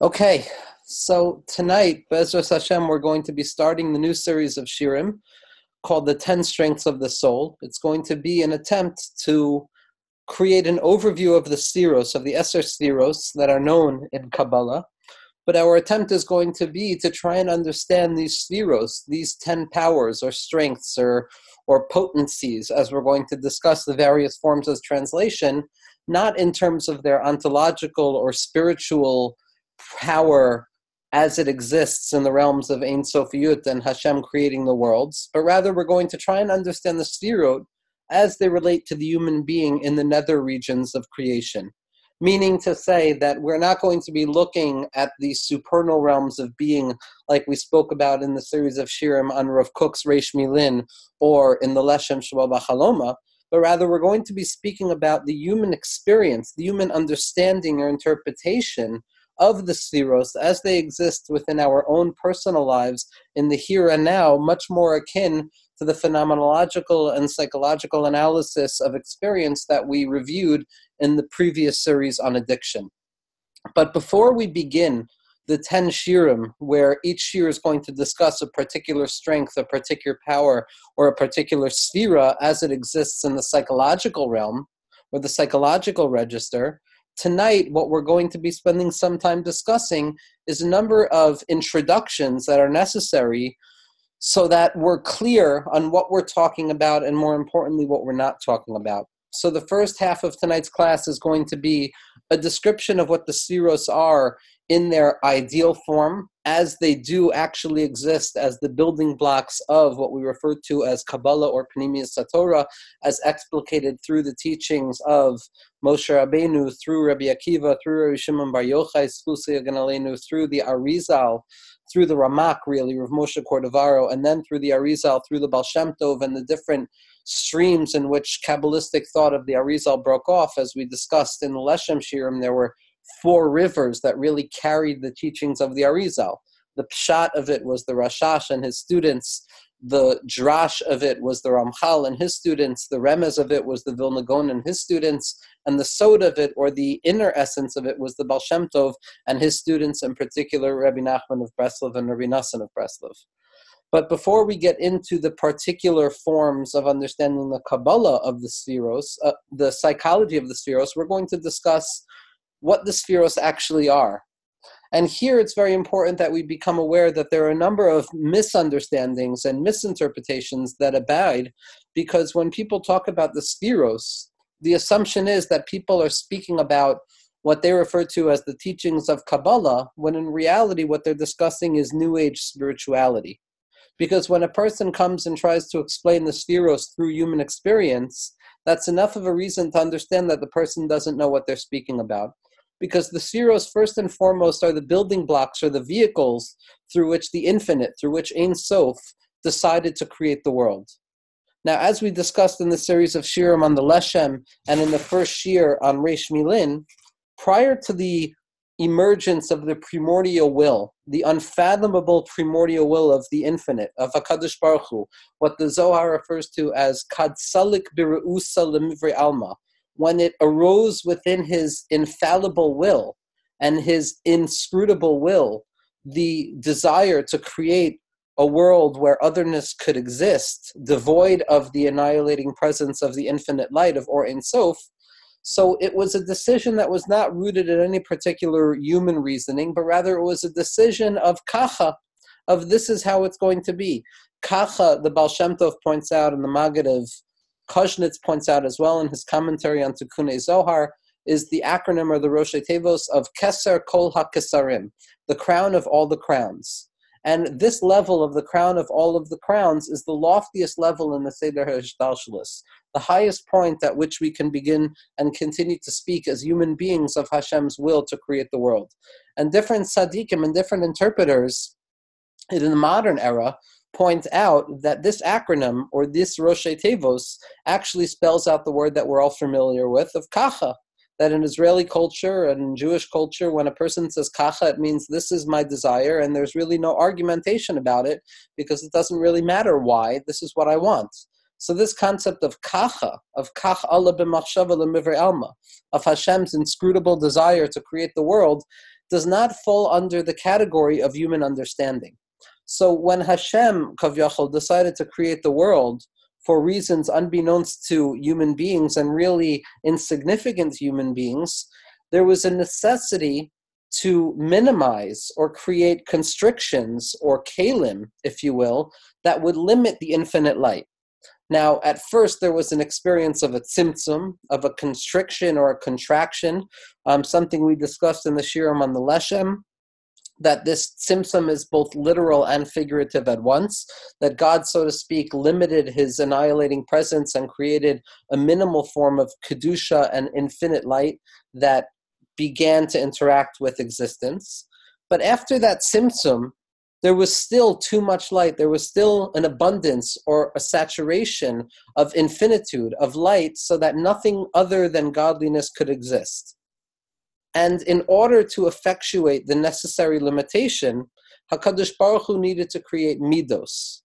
Okay, so tonight, Bezras Hashem, we're going to be starting the new series of Shirim called The Ten Strengths of the Soul. It's going to be an attempt to create an overview of the Sfiros, of the Esser Sfiros that are known in Kabbalah. But our attempt is going to be to try and understand these Sfiros, these ten powers or strengths or, or potencies, as we're going to discuss the various forms of translation, not in terms of their ontological or spiritual power as it exists in the realms of Ein Sofiyut and Hashem creating the worlds, but rather we're going to try and understand the Sfirot as they relate to the human being in the nether regions of creation. Meaning to say that we're not going to be looking at the supernal realms of being like we spoke about in the series of Shirim on Rav Kook's Reish Milin or in the Leshem Shabbat Bachaloma, but rather we're going to be speaking about the human experience, the human understanding or interpretation of the Sfiros as they exist within our own personal lives in the here and now, much more akin to the phenomenological and psychological analysis of experience that we reviewed in the previous series on addiction. But before we begin the 10 shirim, where each shir is going to discuss a particular strength, a particular power, or a particular sphera as it exists in the psychological realm or the psychological register, tonight what we're going to be spending some time discussing is a number of introductions that are necessary so that we're clear on what we're talking about and more importantly what we're not talking about so the first half of tonight's class is going to be a description of what the Sfiros are in their ideal form as they do actually exist as the building blocks of what we refer to as Kabbalah or Pnimiyus HaTorah, as explicated through the teachings of Moshe Rabbeinu, through Rabbi Akiva, through Rabbi Shimon Bar Yochai, through the Arizal, through the Ramak, really, Rav Moshe Cordovero, and then through the Arizal, through the Baal Shem Tov, and the different streams in which Kabbalistic thought of the Arizal broke off. As we discussed in the Leshem Shirim, there were four rivers that really carried the teachings of the Arizal. The pshat of it was the Rashash and his students. The drash of it was the Ramchal and his students. The remez of it was the Vilna Gaon and his students. And the sod of it, or the inner essence of it, was the Baal Shem Tov and his students, in particular Rabbi Nachman of Breslov and Rabbi Nassan of Breslov. But before we get into the particular forms of understanding the Kabbalah of the spheros, uh, the psychology of the spheros, we're going to discuss what the spheros actually are. And here it's very important that we become aware that there are a number of misunderstandings and misinterpretations that abide because when people talk about the spheros, the assumption is that people are speaking about what they refer to as the teachings of Kabbalah, when in reality, what they're discussing is New Age spirituality. Because when a person comes and tries to explain the Sfiros through human experience, that's enough of a reason to understand that the person doesn't know what they're speaking about because the spheros, first and foremost, are the building blocks or the vehicles through which the infinite, through which Ein Sof, decided to create the world. Now, as we discussed in the series of Shirim on the Leshem and in the first Shir on Reish Milin, prior to the emergence of the primordial will, the unfathomable primordial will of the infinite, of HaKadosh Baruch Hu, what the Zohar refers to as Kadsalik Bireusa Lemivre Alma, when it arose within his infallible will and his inscrutable will, the desire to create a world where otherness could exist, devoid of the annihilating presence of the infinite light of Or Ein Sof. So it was a decision that was not rooted in any particular human reasoning, but rather it was a decision of kacha, of this is how it's going to be. Kacha, the Baal Shem Tov points out in the Maggid of Koznitz points out as well in his commentary on Tikkun Zohar, is the acronym or the Rosh Tevos of Keser Kol HaKesarim, the crown of all the crowns. And this level of the crown of all of the crowns is the loftiest level in the Seder HaShtalshalis, the highest point at which we can begin and continue to speak as human beings of Hashem's will to create the world. And different tzaddikim and different interpreters in the modern era point out that this acronym or this Rosh Tevos actually spells out the word that we're all familiar with of kacha. That in Israeli culture and Jewish culture, when a person says kacha, it means this is my desire, and there's really no argumentation about it because it doesn't really matter why. This is what I want. So this concept of kacha, of kach Allah b'machshava l'mivre alma, of Hashem's inscrutable desire to create the world, does not fall under the category of human understanding. So when Hashem, Kavyachol, decided to create the world for reasons unbeknownst to human beings and really insignificant human beings, there was a necessity to minimize or create constrictions or kalim, if you will, that would limit the infinite light. Now, at first, there was an experience of a tzimtzum, of a constriction or a contraction, um, something we discussed in the Shirim on the Leshem, that this tzimtzum is both literal and figurative at once, that God, so to speak, limited his annihilating presence and created a minimal form of kedusha and infinite light that began to interact with existence. But after that tzimtzum, there was still too much light. There was still an abundance or a saturation of infinitude, of light, so that nothing other than godliness could exist. And in order to effectuate the necessary limitation, HaKadosh Baruch Hu needed to create midos.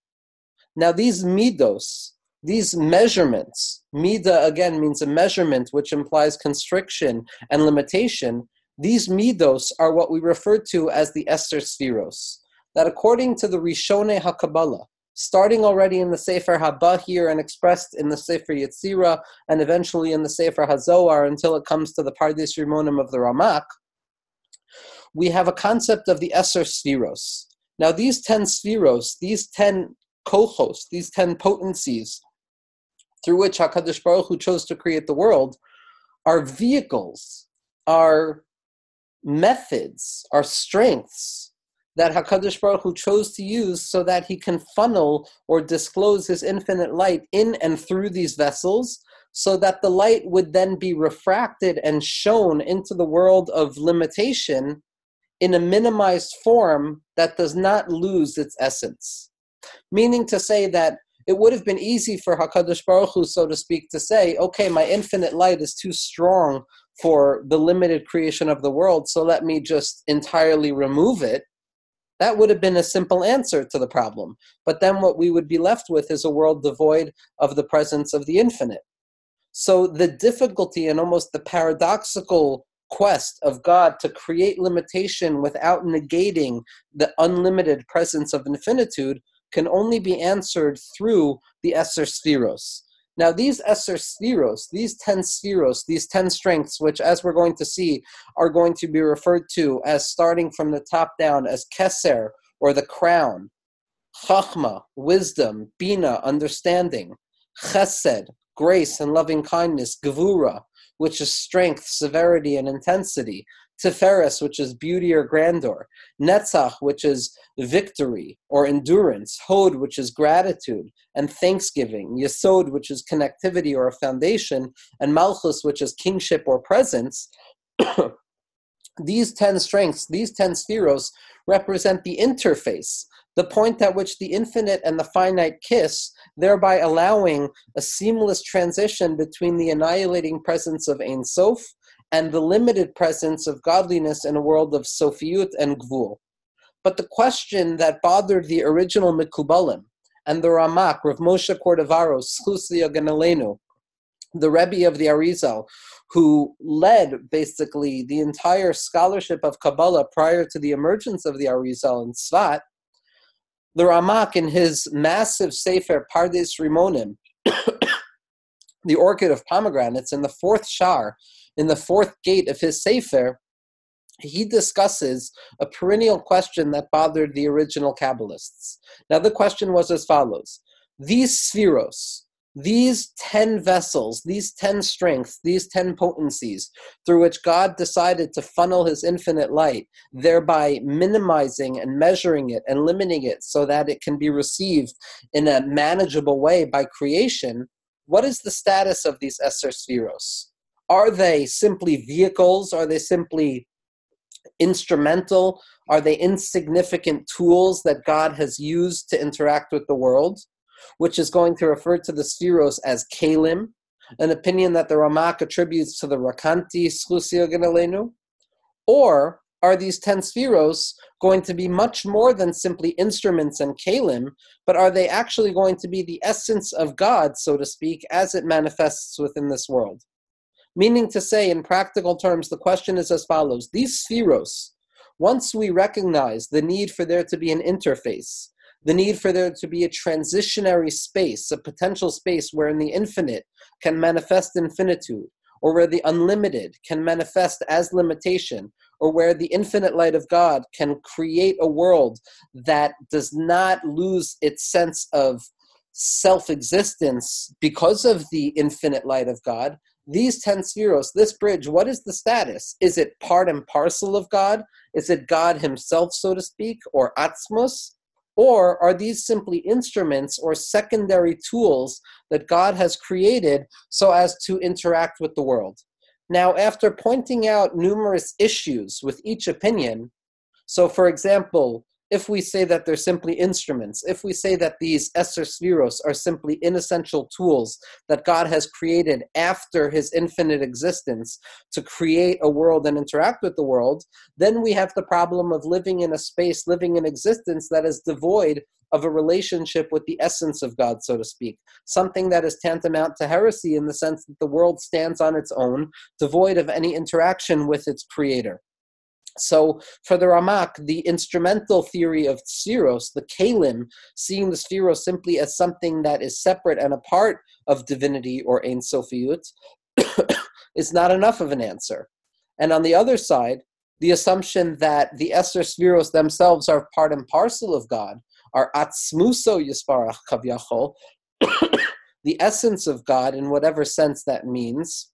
Now, these midos, these measurements, mida again means a measurement which implies constriction and limitation. These midos are what we refer to as the Esser Spheros that according to the Rishone HaKabbalah, starting already in the Sefer HaBahir and expressed in the Sefer Yetzira and eventually in the Sefer HaZohar until it comes to the Pardes Rimonim of the Ramak, we have a concept of the Esser Spheros. Now, these 10 Spheros, these 10 kohos, these 10 potencies through which HaKadosh Baruch Hu chose to create the world, are vehicles, are methods, are strengths that Hakadosh Baruch Hu chose to use so that he can funnel or disclose his infinite light in and through these vessels, so that the light would then be refracted and shown into the world of limitation in a minimized form that does not lose its essence. Meaning to say that it would have been easy for Hakadosh Baruch Hu, so to speak, to say, "Okay, my infinite light is too strong for the limited creation of the world, so let me just entirely remove it." That would have been a simple answer to the problem. But then what we would be left with is a world devoid of the presence of the infinite. So the difficulty and almost the paradoxical quest of God to create limitation without negating the unlimited presence of infinitude can only be answered through the Esser Spheros. Now, these Esser Spheros, these 10 Spheros, these 10 strengths, which, as we're going to see, are going to be referred to as starting from the top down as Keser, or the crown, Chachma, wisdom, Bina, understanding, Chesed, grace and loving kindness, Gevura, which is strength, severity, and intensity, Tiferes, which is beauty or grandeur, Netzach, which is victory or endurance, Hod, which is gratitude and thanksgiving, Yesod, which is connectivity or a foundation, and Malchus, which is kingship or presence. these 10 strengths, these 10 spheros, represent the interface, the point at which the infinite and the finite kiss, thereby allowing a seamless transition between the annihilating presence of Ein Sof and the limited presence of godliness in a world of Sofiut and Gvul. But the question that bothered the original Mikubalim and the Ramak, Rav Moshe Cordovero, the Rebbe of the Arizal, who led basically the entire scholarship of Kabbalah prior to the emergence of the Arizal in Svat, the Ramak in his massive Sefer Pardes Rimonim, the Orchard of Pomegranates, in the fourth Shar, in the fourth gate of his Sefer, he discusses a perennial question that bothered the original Kabbalists. Now, the question was as follows These spheros, these 10 vessels, these 10 strengths, these 10 potencies through which God decided to funnel his infinite light, thereby minimizing and measuring it and limiting it so that it can be received in a manageable way by creation, what is the status of these Esser spheros? Are they simply vehicles? Are they simply instrumental? Are they insignificant tools that God has used to interact with the world? Which is going to refer to the spheros as kalim, an opinion that the Ramak attributes to the Recanati Schusio Ganalenu? Or are these ten spheros going to be much more than simply instruments and kalim, but are they actually going to be the essence of God, so to speak, as it manifests within this world? Meaning to say, in practical terms, the question is as follows These spheros, Once we recognize the need for there to be an interface, the need for there to be a transitionary space, a potential space wherein the infinite can manifest infinitude, or where the unlimited can manifest as limitation, or where the infinite light of God can create a world that does not lose its sense of self existence because of the infinite light of God, these 10 spheros, this bridge, what is the status? Is it part and parcel of God? Is it God Himself, so to speak, or Atzmos? Or are these simply instruments or secondary tools that God has created so as to interact with the world? Now, after pointing out numerous issues with each opinion, so for example, if we say that they're simply instruments, if we say that these Esser Spheros are simply inessential tools that God has created after his infinite existence to create a world and interact with the world, then we have the problem of living in a space, living in existence that is devoid of a relationship with the essence of God, so to speak. Something that is tantamount to heresy in the sense that the world stands on its own, devoid of any interaction with its creator. So for the Ramak, the instrumental theory of Spheros, the Kalim, seeing the Spheros simply as something that is separate and apart of divinity or Ein Sofiut, is not enough of an answer. And on the other side, the assumption that the Esser Spheros themselves are part and parcel of God, are Atzmuso Yisparach Kavyachol, the essence of God in whatever sense that means,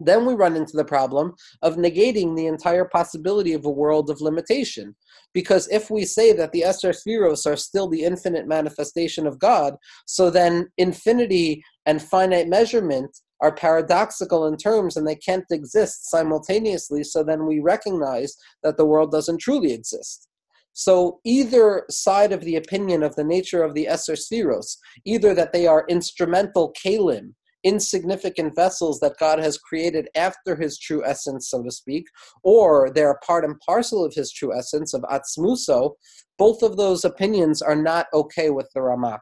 then we run into the problem of negating the entire possibility of a world of limitation. Because if we say that the Esser Spheros are still the infinite manifestation of God, so then infinity and finite measurement are paradoxical in terms and they can't exist simultaneously, so then we recognize that the world doesn't truly exist. So either side of the opinion of the nature of the Esser Spheros, either that they are instrumental kalim, insignificant vessels that God has created after his true essence, so to speak, or they're part and parcel of his true essence of Atzmuso, both of those opinions are not okay with the Ramak.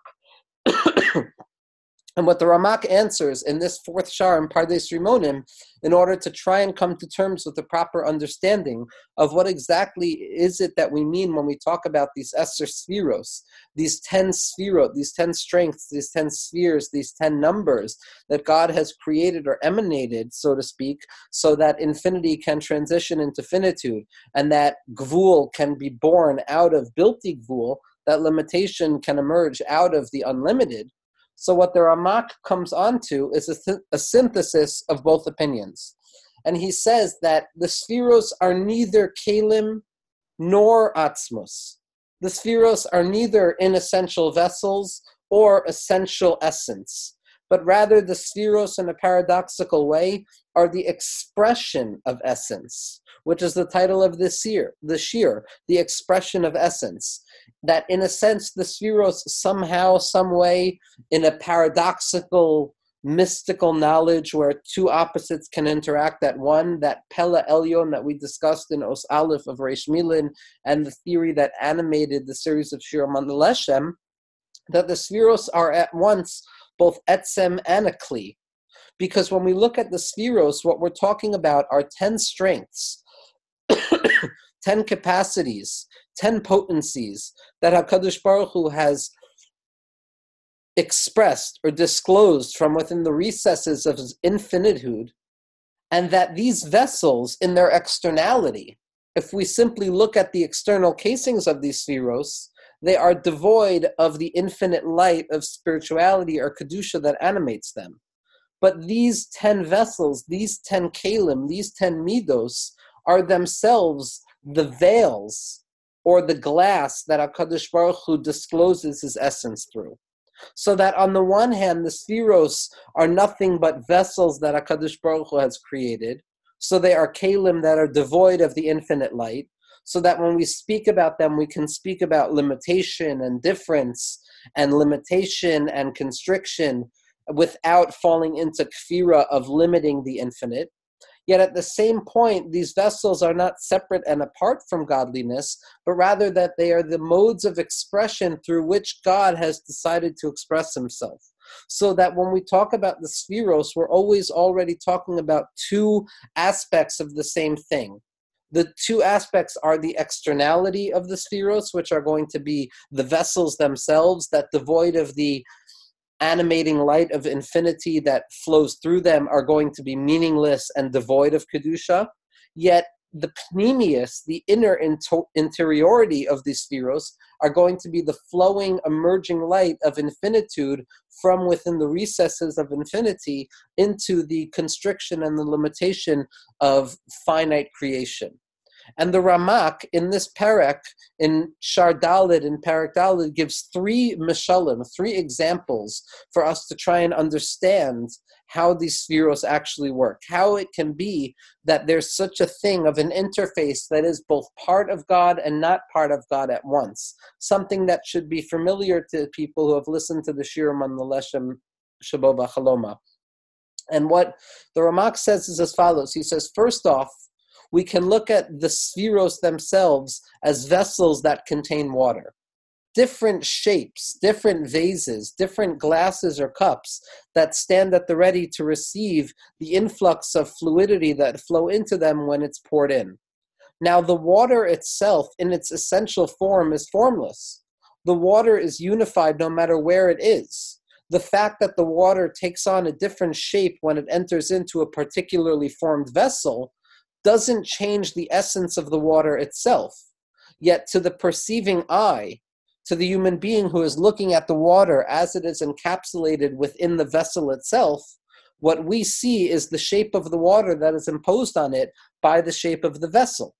And what the Ramak answers in this fourth shar in Pardes Rimonim, in order to try and come to terms with the proper understanding of what exactly is it that we mean when we talk about these Esser spheros, these ten spherot, these ten strengths, these ten spheres, these ten numbers that God has created or emanated, so to speak, so that infinity can transition into finitude, and that gvul can be born out of bilti gvul, that limitation can emerge out of the unlimited so what the Ramak comes onto is a, th- a synthesis of both opinions. And he says that the spheros are neither kalim nor atzmos. The spheros are neither inessential vessels or essential essence, but rather the spheros in a paradoxical way are the expression of essence, which is the title of this year, the shir, the expression of essence that in a sense the spheros somehow, some way, in a paradoxical, mystical knowledge where two opposites can interact at one, that Pella Elyon that we discussed in Os Aleph of Reish Milin, and the theory that animated the series of Shir Leshem, that the spheros are at once both etzem and a kli. Because when we look at the spheros, what we're talking about are 10 strengths, 10 capacities, 10 potencies that HaKadosh Baruch Hu has expressed or disclosed from within the recesses of his infinitude, and that these vessels, in their externality, if we simply look at the external casings of these spheros, they are devoid of the infinite light of spirituality or kedusha that animates them. But these ten vessels, these ten kalim, these ten midos, are themselves the veils or the glass that HaKadosh Baruch Hu discloses his essence through. So that on the one hand, the spheros are nothing but vessels that HaKadosh Baruch Hu has created. So they are kalim that are devoid of the infinite light. So that when we speak about them, we can speak about limitation and difference and limitation and constriction without falling into kfira of limiting the infinite. Yet at the same point, these vessels are not separate and apart from godliness, but rather that they are the modes of expression through which God has decided to express himself. So that when we talk about the spheros, we're always already talking about two aspects of the same thing The two aspects are the externality of the spheros, which are going to be the vessels themselves that devoid of the animating light of infinity that flows through them are going to be meaningless and devoid of kedusha. Yet the pneumius, the inner interiority of these spheros, are going to be the flowing, emerging light of infinitude from within the recesses of infinity into the constriction and the limitation of finite creation. And the Ramak in this parak, in Shar Dalid, in Parak Dalid, gives three mishalim, three examples for us to try and understand how these spheros actually work, how it can be that there's such a thing of an interface that is both part of God and not part of God at once. Something that should be familiar to people who have listened to the Shirim on the Leshem Shaboba Chaloma. And what the Ramak says is as follows. He says, first off, we can look at the spheros themselves as vessels that contain water. Different shapes, different vases, different glasses or cups that stand at the ready to receive the influx of fluidity that flow into them when it's poured in. Now, the water itself, in its essential form, is formless. The water is unified no matter where it is the fact that the water takes on a different shape when it enters into a particularly formed vessel doesn't change the essence of the water itself. Yet to the perceiving eye, to the human being who is looking at the water as it is encapsulated within the vessel itself, what we see is the shape of the water that is imposed on it by the shape of the vessel.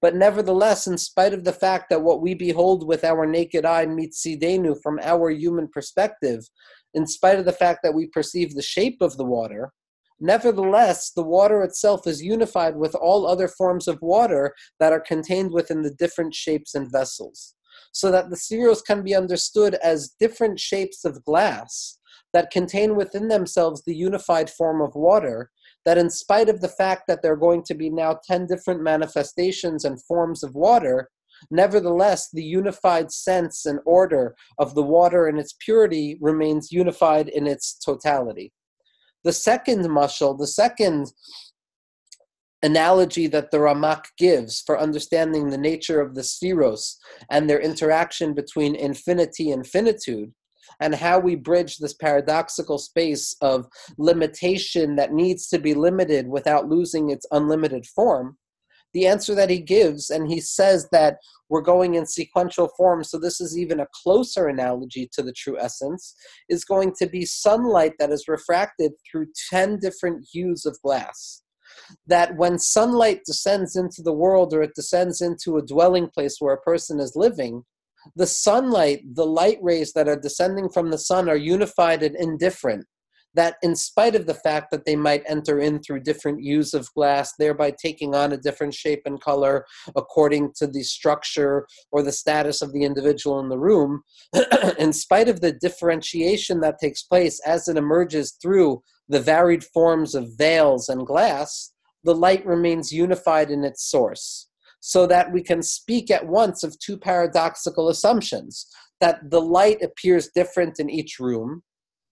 But nevertheless, in spite of the fact that what we behold with our naked eye meets sidenu from our human perspective, in spite of the fact that we perceive the shape of the water, Nevertheless, the water itself is unified with all other forms of water that are contained within the different shapes and vessels, so that the spheros can be understood as different shapes of glass that contain within themselves the unified form of water, that in spite of the fact that there are going to be now 10 different manifestations and forms of water, nevertheless, the unified sense and order of the water and its purity remains unified in its totality. The second mashal, the second analogy that the Ramak gives for understanding the nature of the spheros and their interaction between infinity and finitude, and how we bridge this paradoxical space of limitation that needs to be limited without losing its unlimited form, the answer that he gives, and he says that we're going in sequential form, so this is even a closer analogy to the true essence, is going to be sunlight that is refracted through 10 different hues of glass. That when sunlight descends into the world or it descends into a dwelling place where a person is living, the sunlight, the light rays that are descending from the sun are unified and indifferent that in spite of the fact that they might enter in through different hues of glass, thereby taking on a different shape and color according to the structure or the status of the individual in the room, in spite of the differentiation that takes place as it emerges through the varied forms of veils and glass, the light remains unified in its source. So that we can speak at once of two paradoxical assumptions that the light appears different in each room,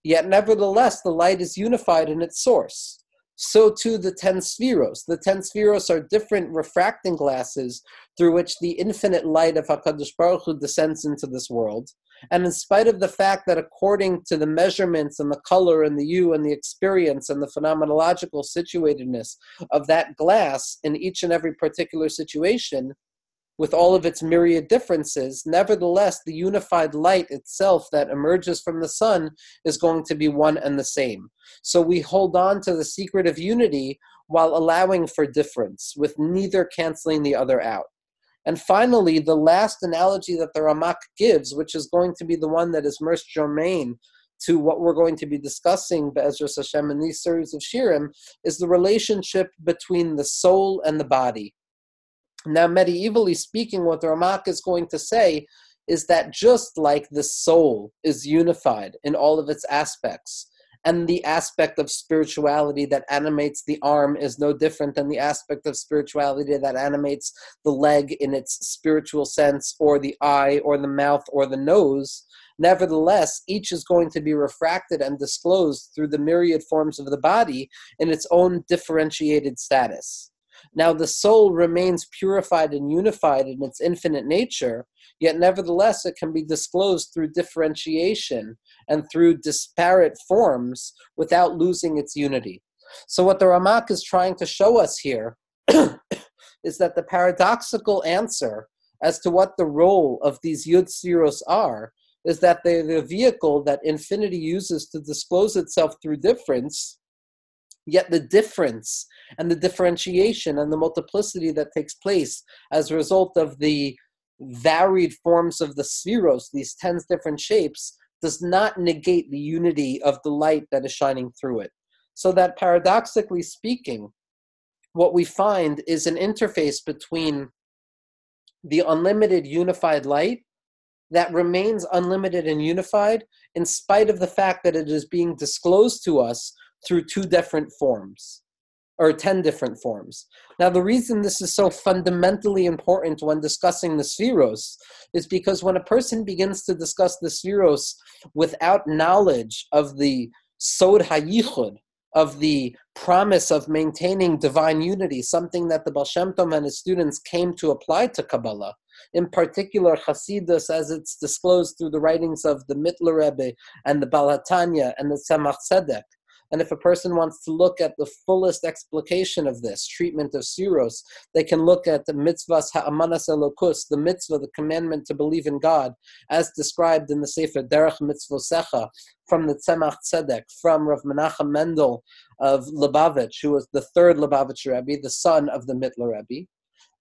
Yet, nevertheless, the light is unified in its source. So too the ten spheros. The ten spheros are different refracting glasses through which the infinite light of Hakadosh Baruch Hu descends into this world. And in spite of the fact that, according to the measurements and the color and the hue and the experience and the phenomenological situatedness of that glass in each and every particular situation, with all of its myriad differences, nevertheless, the unified light itself that emerges from the sun is going to be one and the same. So we hold on to the secret of unity while allowing for difference, with neither canceling the other out. And finally, the last analogy that the Ramak gives, which is going to be the one that is most germane to what we're going to be discussing, Be'ezra Hashem, in these series of Shirim, is the relationship between the soul and the body. Now, medievally speaking, what the Ramak is going to say is that just like the soul is unified in all of its aspects, and the aspect of spirituality that animates the arm is no different than the aspect of spirituality that animates the leg in its spiritual sense, or the eye, or the mouth, or the nose. Nevertheless, each is going to be refracted and disclosed through the myriad forms of the body in its own differentiated status. Now, the soul remains purified and unified in its infinite nature, yet nevertheless it can be disclosed through differentiation and through disparate forms without losing its unity. So, what the Ramak is trying to show us here is that the paradoxical answer as to what the role of these Yud Siros are is that they're the vehicle that infinity uses to disclose itself through difference, yet the difference and the differentiation and the multiplicity that takes place as a result of the varied forms of the spheros, these 10 different shapes, does not negate the unity of the light that is shining through it. So that paradoxically speaking, what we find is an interface between the unlimited unified light that remains unlimited and unified in spite of the fact that it is being disclosed to us through two different forms or 10 different forms. Now, the reason this is so fundamentally important when discussing the spheros is because when a person begins to discuss the spheros without knowledge of the sod hayichud, of the promise of maintaining divine unity, something that the Baal Shem Tov and his students came to apply to Kabbalah, in particular Hasidus as it's disclosed through the writings of the Mittler Rebbe and the Balatanya and the Tzemach Tzedek. And if a person wants to look at the fullest explication of this treatment of Siros, they can look at the mitzvahs ha'amanas elokus, the mitzvah, the commandment to believe in God, as described in the Sefer Derech Mitzvosecha from the Tzemach Tzedek, from Rav Menachem Mendel of Lubavitch, who was the third Lubavitch Rebbe, the son of the Mittler Rebbe.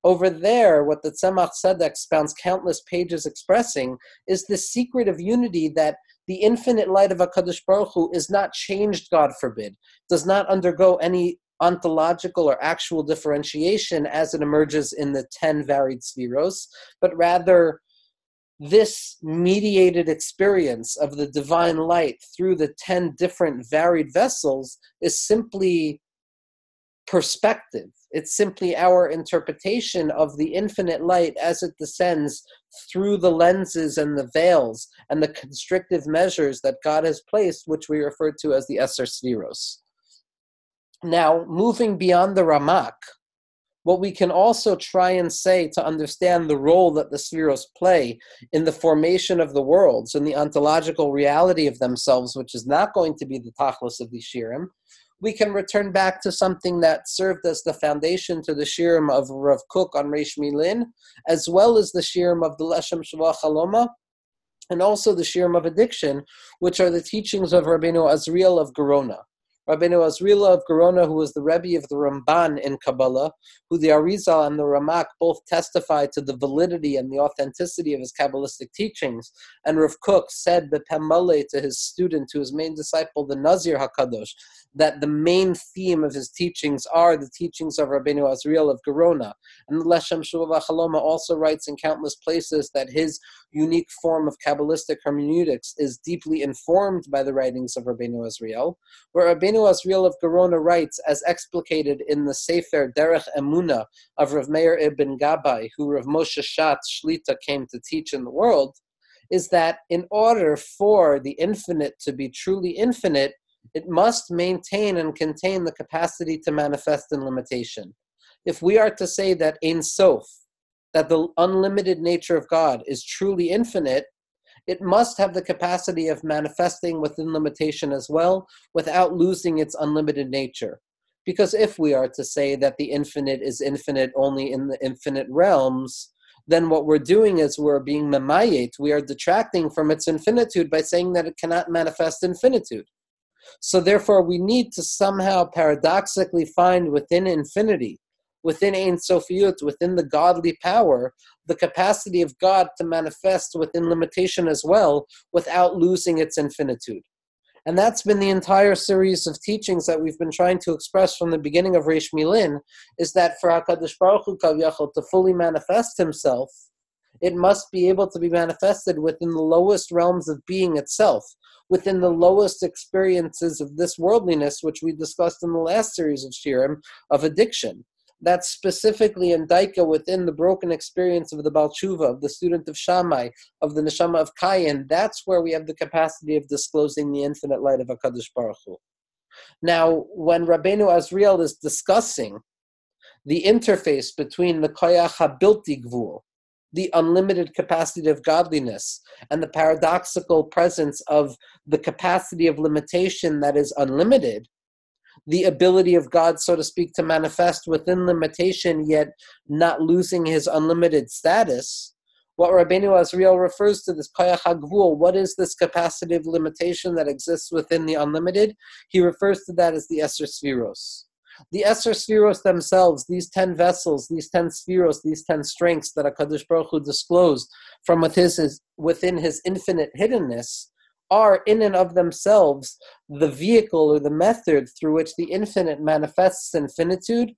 Over there, what the Tzemach Tzedek spends countless pages expressing is the secret of unity that the infinite light of HaKadosh Baruch Hu is not changed, God forbid, does not undergo any ontological or actual differentiation as it emerges in the 10 varied spheros, but rather this mediated experience of the divine light through the 10 different varied vessels is simply perspective. It's simply our interpretation of the infinite light as it descends through the lenses and the veils and the constrictive measures that God has placed, which we refer to as the Esser Sfiros. Now, moving beyond the Ramak, what we can also try and say to understand the role that the Sfiros play in the formation of the worlds and the ontological reality of themselves, which is not going to be the tachlis of the Shirim, we can return back to something that served as the foundation to the shirim of Rav Kook on Reish Milin, as well as the shirim of the Leshem Shavah Chaloma, and also the shirim of addiction, which are the teachings of Rabbeinu Azriel of Gerona. Rabbeinu Azriel of Gerona, who was the Rebbe of the Ramban in Kabbalah, who the Arizal and the Ramak both testified to the validity and the authenticity of his Kabbalistic teachings. And Rav Kook said Bepemale to his student, to his main disciple, the Nazir HaKadosh, that the main theme of his teachings are the teachings of Rabbeinu Azriel of Gerona. And the Leshem Shuvah Chaloma also writes in countless places that his unique form of Kabbalistic hermeneutics is deeply informed by the writings of Rabbeinu Azriel, where Rabbeinu Azriel of Gerona writes, as explicated in the Sefer Derech Emuna of Rav Meir ibn Gabbai, who Rav Moshe Schatz Shlita came to teach in the world, is that in order for the infinite to be truly infinite, it must maintain and contain the capacity to manifest in limitation. If we are to say that Ein Sof, that the unlimited nature of God is truly infinite, it must have the capacity of manifesting within limitation as well without losing its unlimited nature. Because if we are to say that the infinite is infinite only in the infinite realms, then what we're doing is we're being memayet, we are detracting from its infinitude by saying that it cannot manifest infinitude. So therefore, we need to somehow paradoxically find within infinity, within Ein Sofiut, within the godly power, the capacity of God to manifest within limitation as well, without losing its infinitude. And that's been the entire series of teachings that we've been trying to express from the beginning of Reish Milin, is that for HaKadosh Baruch Hu Kavyachal to fully manifest himself, it must be able to be manifested within the lowest realms of being itself, within the lowest experiences of this worldliness, which we discussed in the last series of Shirim, of addiction. That's specifically in Daika within the broken experience of the Baal Teshuva, of the student of Shammai, of the Neshama of Kayin. That's where we have the capacity of disclosing the infinite light of HaKadosh Baruch Hu. Now, when Rabbeinu Azriel is discussing the interface between the koyach habilti gvul, the unlimited capacity of godliness, and the paradoxical presence of the capacity of limitation that is unlimited, the ability of God, so to speak, to manifest within limitation, yet not losing his unlimited status. What Rabbeinu Azriel refers to this hagvul, what is this capacity of limitation that exists within the unlimited? He refers to that as the Esser Spheros. The Esser Spheros themselves, these ten vessels, these ten Spheros, these ten strengths that HaKadosh Baruch Hu disclosed from within his, within his infinite hiddenness, are in and of themselves the vehicle or the method through which the infinite manifests infinitude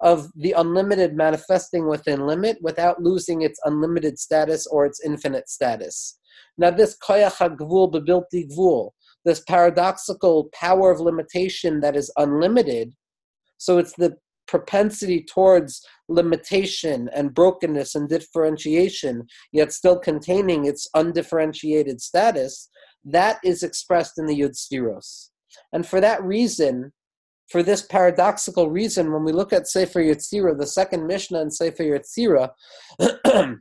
of the unlimited manifesting within limit without losing its unlimited status or its infinite status. Now, this koyach hagvul bebilti gvul, this paradoxical power of limitation that is unlimited, so it's the propensity towards limitation and brokenness and differentiation, yet still containing its undifferentiated status, that is expressed in the Yud Sfiros. And for that reason, for this paradoxical reason, when we look at Sefer Yetzirah, the second Mishnah in Sefer Yetzirah,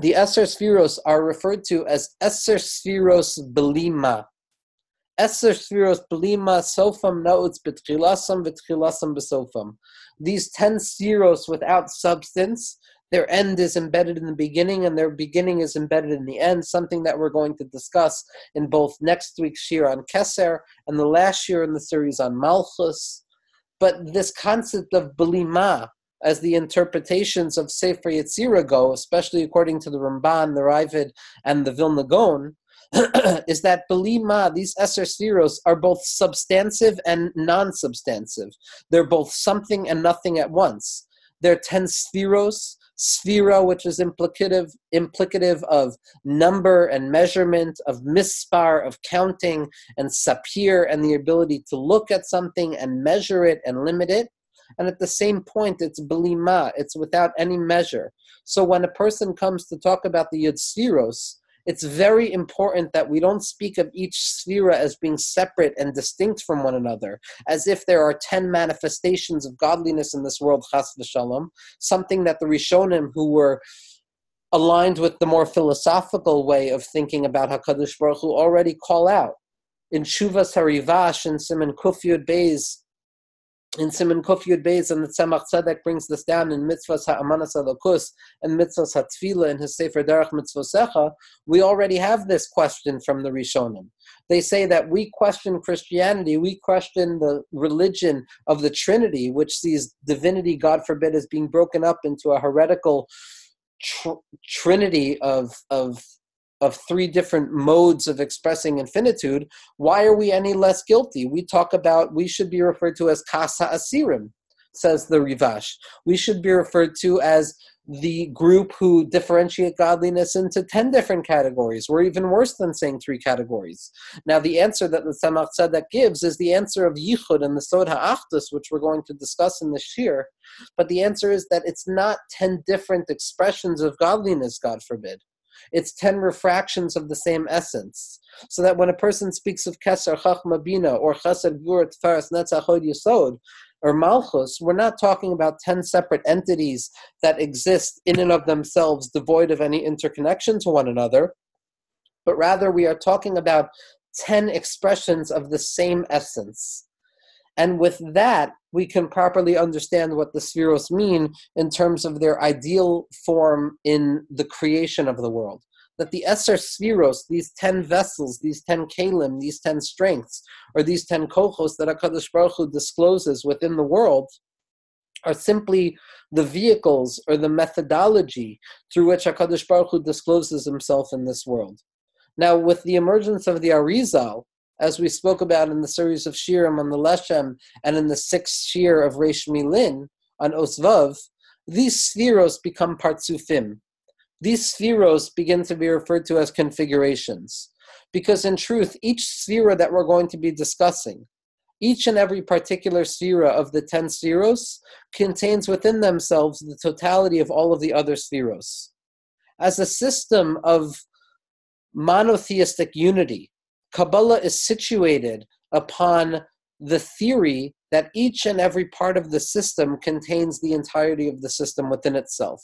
the Esser Sfiros are referred to as Esser Sfiros Belima. Esser Sfiros Belima Sofam Nautz Betchilasam Betchilasam Besofam. These ten Sfiros without substance, their end is embedded in the beginning and their beginning is embedded in the end, something that we're going to discuss in both next week's Shir on Keser and the last year in the series on Malchus. But this concept of Belima, as the interpretations of Sefer Yetzirah go, especially according to the Ramban, the Raavad, and the Vilna Gaon, is that Belima, these Esser Sfiros, are both substantive and non substantive. They're both something and nothing at once. They're ten Sfiros, Sphira, which is implicative, implicative of number and measurement, of mispar, of counting, and sapir, and the ability to look at something and measure it and limit it. And at the same point, it's belima, it's without any measure. So when a person comes to talk about the Yud Sphiros, it's very important that we don't speak of each sphera as being separate and distinct from one another, as if there are 10 manifestations of godliness in this world, chas v'shalom, something that the Rishonim who were aligned with the more philosophical way of thinking about HaKadosh Baruch Hu already call out. In Shuvas Harivash and Simon Kufyud Beis, in Simon Kuf Beis and the Tzemach Tzedek brings this down in Mitzvahs Ha'amanas Alokus and Mitzvahs Hatfila in his Sefer Derech Mitzvosecha, we already have this question from the Rishonim. They say that we question Christianity, we question the religion of the Trinity, which sees divinity, God forbid, as being broken up into a heretical tr- trinity of, of of three different modes of expressing infinitude, why are we any less guilty? We talk about we should be referred to as kasa asirim, says the Rivash. We should be referred to as the group who differentiate godliness into 10 different categories. We're even worse than saying three categories. Now, the answer that the Tzemach Tzedek gives is the answer of Yichud and the Sod HaAchdus, which we're going to discuss in this year. But the answer is that it's not 10 different expressions of godliness, God forbid. It's 10 refractions of the same essence. So that when a person speaks of Keser, Chachma Bina, or Chesed, Gur, Tfaras, Netzach, Hod, Yisod, or Malchus, we're not talking about 10 separate entities that exist in and of themselves, devoid of any interconnection to one another, but rather we are talking about 10 expressions of the same essence. And with that, we can properly understand what the spheros mean in terms of their ideal form in the creation of the world. That the Esser spheros, these 10 vessels, these 10 kalim, these 10 strengths, or these 10 kochos that HaKadosh Baruch Hu discloses within the world, are simply the vehicles or the methodology through which HaKadosh Baruch Hu discloses himself in this world. Now, with the emergence of the Arizal, as we spoke about in the series of Shirim on the Leshem and in the sixth Shir of Reish Milin on Osvav, these spheros become partsufim. These spheros begin to be referred to as configurations. Because in truth, each sphera that we're going to be discussing, each and every particular sphera of the ten spheros contains within themselves the totality of all of the other spheros. As a system of monotheistic unity, Kabbalah is situated upon the theory that each and every part of the system contains the entirety of the system within itself.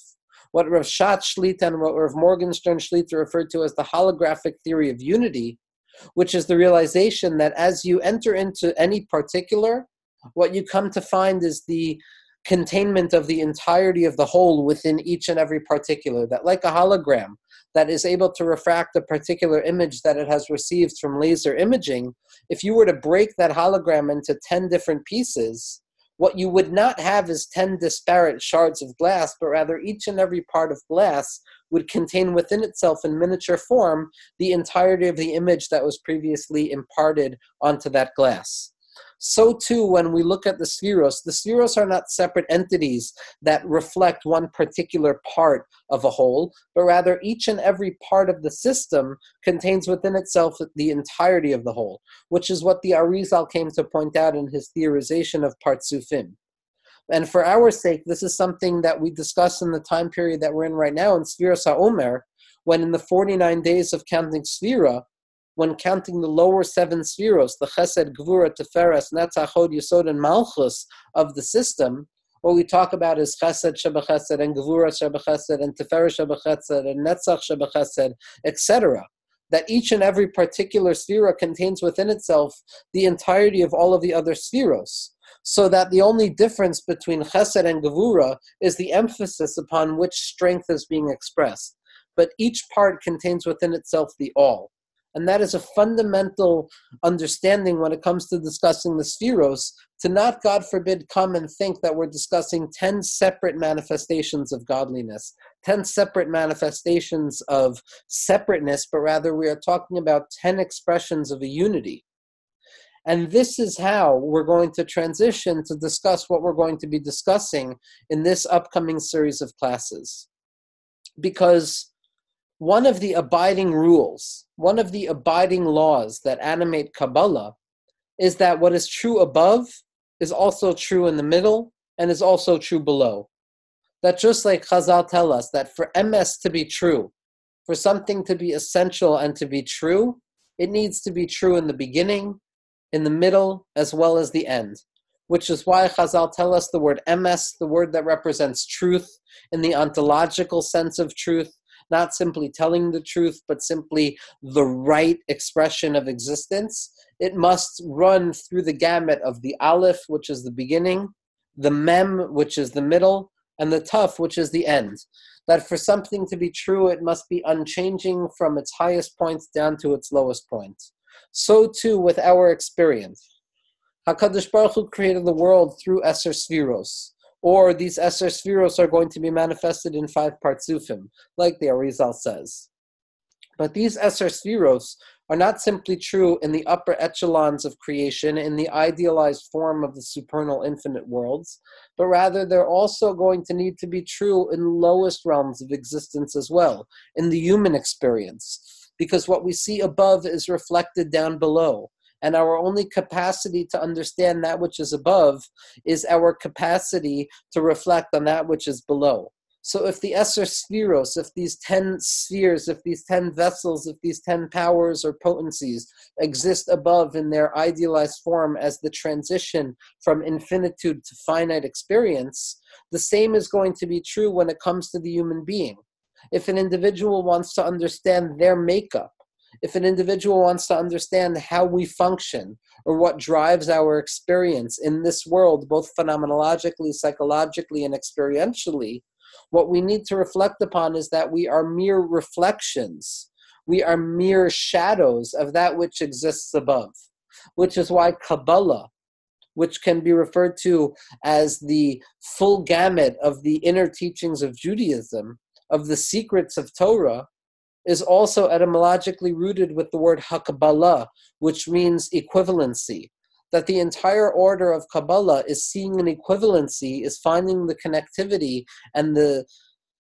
What Rav Schatz Shlita and what Rav Morgenstern Shlita referred to as the holographic theory of unity, which is the realization that as you enter into any particular, what you come to find is the containment of the entirety of the whole within each and every particular. That, like a hologram that is able to refract a particular image that it has received from laser imaging, if you were to break that hologram into 10 different pieces, what you would not have is 10 disparate shards of glass, but rather each and every part of glass would contain within itself in miniature form the entirety of the image that was previously imparted onto that glass. So too, when we look at the spheros, the spheros are not separate entities that reflect one particular part of a whole, but rather each and every part of the system contains within itself the entirety of the whole, which is what the Arizal came to point out in his theorization of Partsufim. And for our sake, this is something that we discuss in the time period that we're in right now in Sphira Omer, when in the 49 days of counting Sphira, when counting the lower seven spheros, the Chesed, Gvura, Teferes, Netzach, Hod, Yisod, and Malchus of the system, what we talk about is Chesed, Shebechesed, and Gvura, Shebechesed, and Teferes, Shebechesed, and Netzach, Shebechesed, etc. That each and every particular sphera contains within itself the entirety of all of the other spheros. So that the only difference between Chesed and Gevura is the emphasis upon which strength is being expressed. But each part contains within itself the all. And that is a fundamental understanding when it comes to discussing the spheros, to not, God forbid, come and think that we're discussing 10 separate manifestations of godliness, 10 separate manifestations of separateness, but rather we are talking about 10 expressions of a unity. And this is how we're going to transition to discuss what we're going to be discussing in this upcoming series of classes. Because one of the abiding rules, one of the abiding laws that animate Kabbalah is that what is true above is also true in the middle and is also true below. That just like Chazal tell us that for emes to be true, for something to be essential and to be true, it needs to be true in the beginning, in the middle, as well as the end. Which is why Chazal tell us the word emes, the word that represents truth in the ontological sense of truth, not simply telling the truth, but simply the right expression of existence, it must run through the gamut of the aleph, which is the beginning, the mem, which is the middle, and the tuf, which is the end. That for something to be true, it must be unchanging from its highest point down to its lowest point. So too with our experience. HaKadosh Baruch Hu created the world through Eser Sfiros or these Eser Spheros are going to be manifested in five partsufim, like the Arizal says. But these Eser Spheros are not simply true in the upper echelons of creation, in the idealized form of the supernal infinite worlds, but rather they're also going to need to be true in lowest realms of existence as well, in the human experience. Because what we see above is reflected down below and our only capacity to understand that which is above is our capacity to reflect on that which is below. So if the Eser Spheros, if these 10 spheres, if these 10 vessels, if these 10 powers or potencies exist above in their idealized form as the transition from infinitude to finite experience, the same is going to be true when it comes to the human being. If an individual wants to understand their makeup, if an individual wants to understand how we function or what drives our experience in this world, both phenomenologically, psychologically, and experientially, what we need to reflect upon is that we are mere reflections. We are mere shadows of that which exists above, which is why Kabbalah, which can be referred to as the full gamut of the inner teachings of Judaism, of the secrets of Torah, is also etymologically rooted with the word hakabbalah, which means equivalency. That the entire order of Kabbalah is seeing an equivalency, is finding the connectivity and the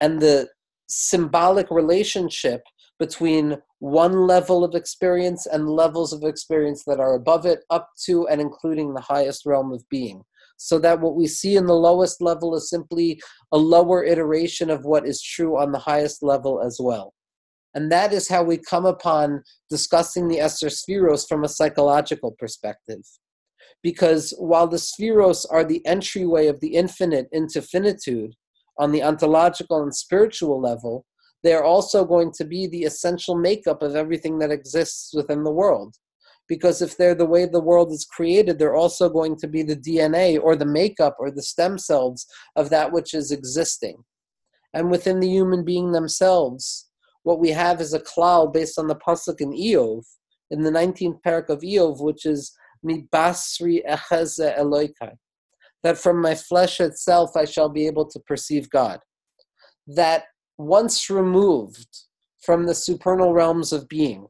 and the symbolic relationship between one level of experience and levels of experience that are above it, up to and including the highest realm of being. So that what we see in the lowest level is simply a lower iteration of what is true on the highest level as well. And that is how we come upon discussing the Eser Spheros from a psychological perspective. Because while the spheros are the entryway of the infinite into finitude on the ontological and spiritual level, they are also going to be the essential makeup of everything that exists within the world. Because if they're the way the world is created, they're also going to be the DNA or the makeup or the stem cells of that which is existing. And within the human being themselves, what we have is a cloud based on the pasuk in Eov, in the 19th parak of Eov, which is mi Mibasri echeze Eloikai, that from my flesh itself I shall be able to perceive God. That once removed from the supernal realms of being,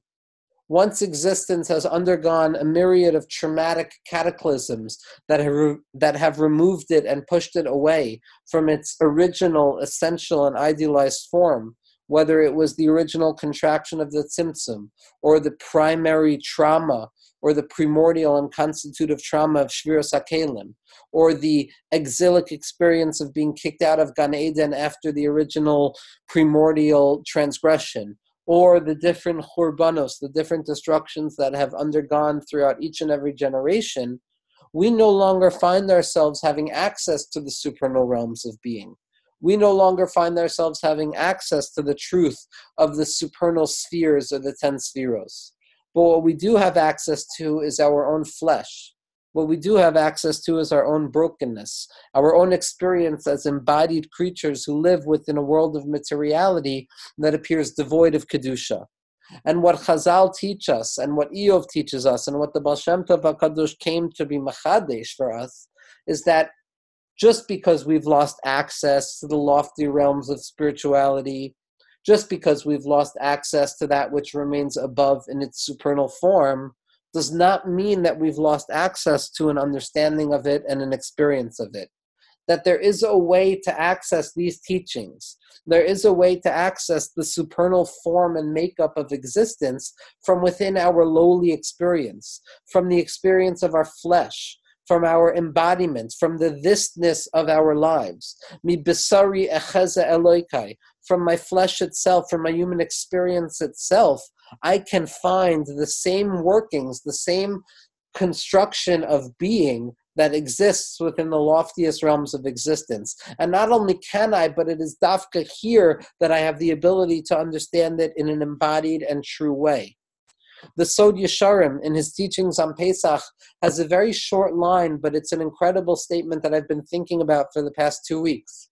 once existence has undergone a myriad of traumatic cataclysms that have, re- that have removed it and pushed it away from its original, essential, and idealized form, whether it was the original contraction of the tzimtzum or the primary trauma or the primordial and constitutive trauma of Shviras HaKelim, or the exilic experience of being kicked out of Gan Eden after the original primordial transgression, or the different churbanos, the different destructions that have undergone throughout each and every generation, we no longer find ourselves having access to the supernal realms of being. We no longer find ourselves having access to the truth of the supernal spheres or the ten spheros. But what we do have access to is our own flesh. What we do have access to is our own brokenness, our own experience as embodied creatures who live within a world of materiality that appears devoid of Kedusha. And what Chazal teach us, and what Eov teaches us, and what the Baal Shem Tov HaKadosh came to be Machadesh for us, is that just because we've lost access to the lofty realms of spirituality, just because we've lost access to that which remains above in its supernal form does not mean that we've lost access to an understanding of it and an experience of it. That there is a way to access these teachings. There is a way to access the supernal form and makeup of existence from within our lowly experience, from the experience of our flesh, from our embodiment, from the thisness of our lives. Mi besari echeze eloikai, from my flesh itself, from my human experience itself, I can find the same workings, the same construction of being that exists within the loftiest realms of existence. And not only can I, but it is dafka here that I have the ability to understand it in an embodied and true way. The Sod Yesharim, in his teachings on Pesach, has a very short line, but it's an incredible statement that I've been thinking about for the past two weeks.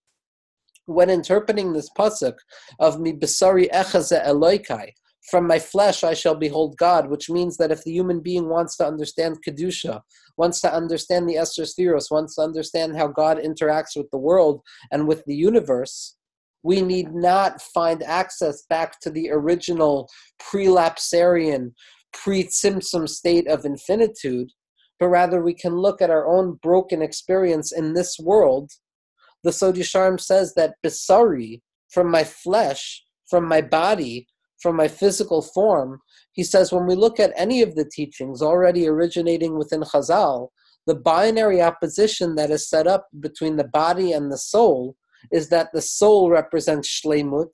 When interpreting this pasuk of mi besari echaze eloikai, from my flesh I shall behold God, which means that if the human being wants to understand kedusha, wants to understand the Esser Spheros, wants to understand how God interacts with the world and with the universe, we need not find access back to the original prelapsarian, pre-tzimtzum state of infinitude, but rather we can look at our own broken experience in this world. The Sod Yesharim says that Bisari, from my flesh, from my body, from my physical form, he says when we look at any of the teachings already originating within Chazal, the binary opposition that is set up between the body and the soul is that the soul represents shlemut,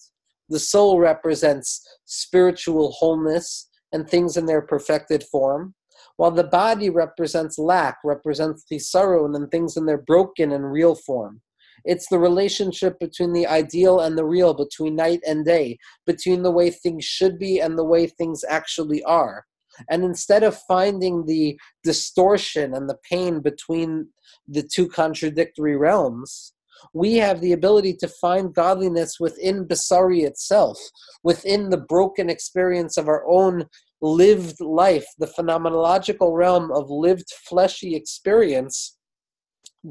the soul represents spiritual wholeness and things in their perfected form, while the body represents lack, represents sorrow and things in their broken and real form. It's the relationship between the ideal and the real, between night and day, between the way things should be and the way things actually are. And instead of finding the distortion and the pain between the two contradictory realms, we have the ability to find godliness within Basari itself, within the broken experience of our own lived life, the phenomenological realm of lived fleshy experience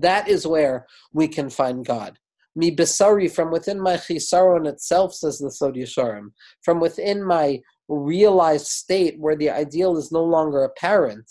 that is where we can find God. Mi besari, from within my chisaron itself, says the Sod from within my realized state where the ideal is no longer apparent,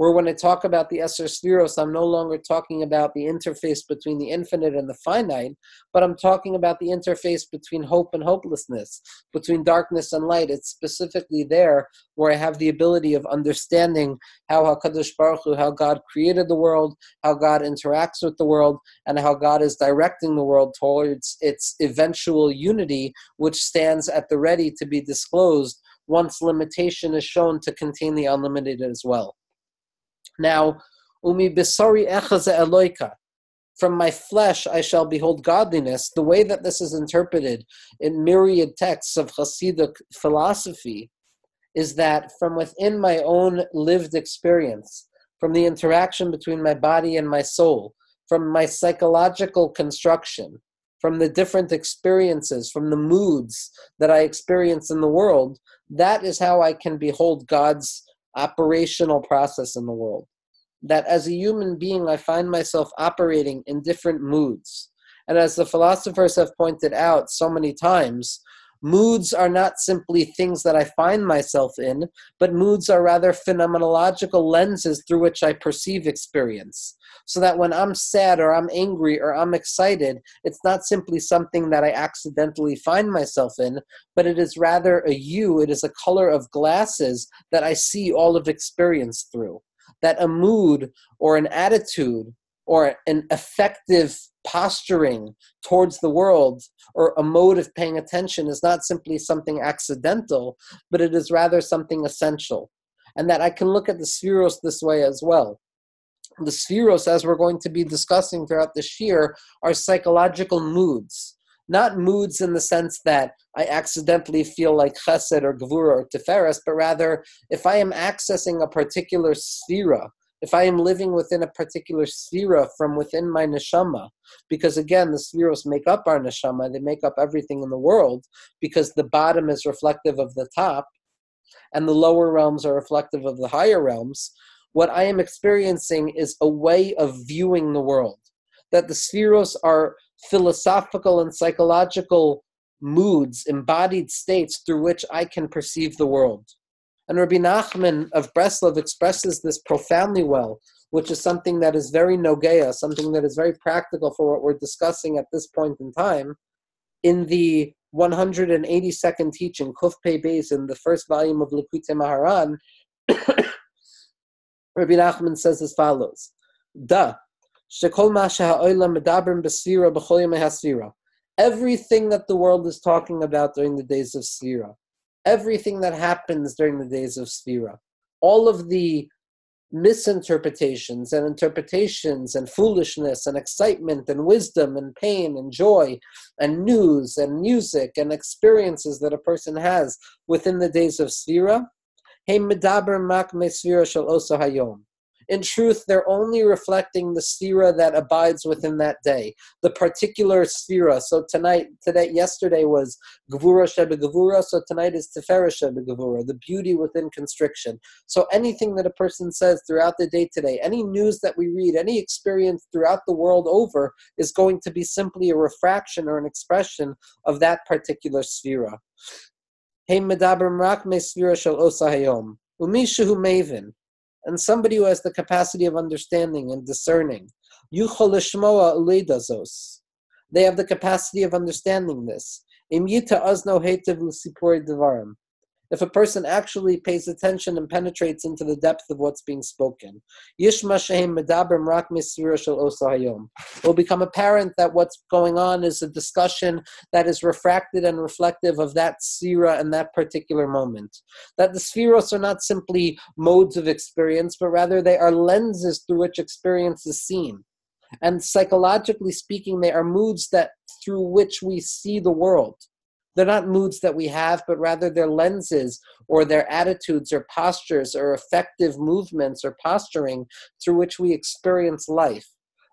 where when I talk about the Esser Spheros, I'm no longer talking about the interface between the infinite and the finite, but I'm talking about the interface between hope and hopelessness, between darkness and light. It's specifically there where I have the ability of understanding how HaKadosh Baruch Hu, how God created the world, how God interacts with the world, and how God is directing the world towards its eventual unity, which stands at the ready to be disclosed once limitation is shown to contain the unlimited as well. Now, Umi bisari echaze eloika. From my flesh I shall behold godliness. The way that this is interpreted in myriad texts of Hasidic philosophy is that from within my own lived experience, from the interaction between my body and my soul, from my psychological construction, from the different experiences, from the moods that I experience in the world, that is how I can behold God's operational process in the world. That as a human being, I find myself operating in different moods. And as the philosophers have pointed out so many times, Moods are not simply things that I find myself in, but moods are rather phenomenological lenses through which I perceive experience. So that when I'm sad or I'm angry or I'm excited, it's not simply something that I accidentally find myself in, but it is rather a hue, it is a color of glasses that I see all of experience through. That a mood or an attitude or an effective posturing towards the world or a mode of paying attention is not simply something accidental, but it is rather something essential. And that I can look at the spheros this way as well. The spheros, as we're going to be discussing throughout the year, are psychological moods. Not moods in the sense that I accidentally feel like chesed or gvura or tiferes, but rather if I am accessing a particular sphera, if I am living within a particular sphera from within my neshama, because again, the spheros make up our neshama, they make up everything in the world, because the bottom is reflective of the top, and the lower realms are reflective of the higher realms. What I am experiencing is a way of viewing the world. That the spheros are philosophical and psychological moods, embodied states through which I can perceive the world. And Rabbi Nachman of Breslov expresses this profoundly well, which is something that is very nogea, something that is very practical for what we're discussing at this point in time. In the 182nd teaching, Kuf Pei Beis, in the first volume of Likutei Maharan, Rabbi Nachman says as follows: Da, Everything that the world is talking about during the days of Sfira, everything that happens during the days of Sphira. All of the misinterpretations and interpretations and foolishness and excitement and wisdom and pain and joy and news and music and experiences that a person has within the days of Sphira. Osa hayom. In truth, they're only reflecting the sphera that abides within that day, the particular sphera. So tonight, today, yesterday was Gevura Shebe Gevura, so tonight is Tiferet Shebe Gevura, the beauty within constriction. So anything that a person says throughout the day today, any news that we read, any experience throughout the world over, is going to be simply a refraction or an expression of that particular sphera. Hey medaber rak me sphera shel osahayom. Umishu mavin and somebody who has the capacity of understanding and discerning. They have the capacity of understanding this if a person actually pays attention and penetrates into the depth of what's being spoken. It will become apparent that what's going on is a discussion that is refracted and reflective of that sira and that particular moment. That the spheros are not simply modes of experience, but rather they are lenses through which experience is seen. And psychologically speaking, they are moods that through which we see the world. They're not moods that we have, but rather they're lenses or their attitudes or postures or effective movements or posturing through which we experience life.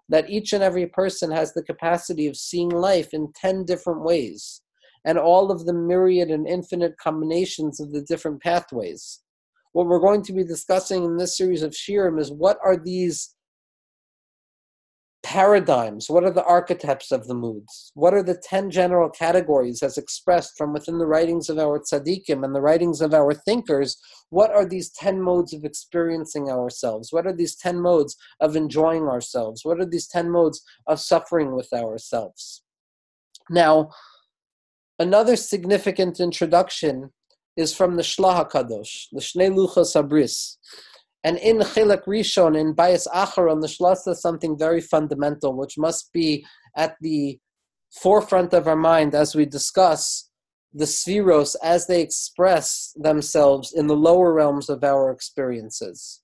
That each and every person has the capacity of seeing life in 10 different ways, and all of the myriad and infinite combinations of the different pathways. What we're going to be discussing in this series of shiurim is what are these paradigms? What are the archetypes of the moods? What are the 10 general categories as expressed from within the writings of our tzaddikim and the writings of our thinkers? What are these 10 modes of experiencing ourselves? What are these 10 modes of enjoying ourselves? What are these 10 modes of suffering with ourselves? Now, another significant introduction is from the Shlach HaKadosh, the Shnei Luchos Habris. And in Chilek Rishon, in Bayis Acharon, the Shlosh says something very fundamental, which must be at the forefront of our mind as we discuss the spheros as they express themselves in the lower realms of our experiences.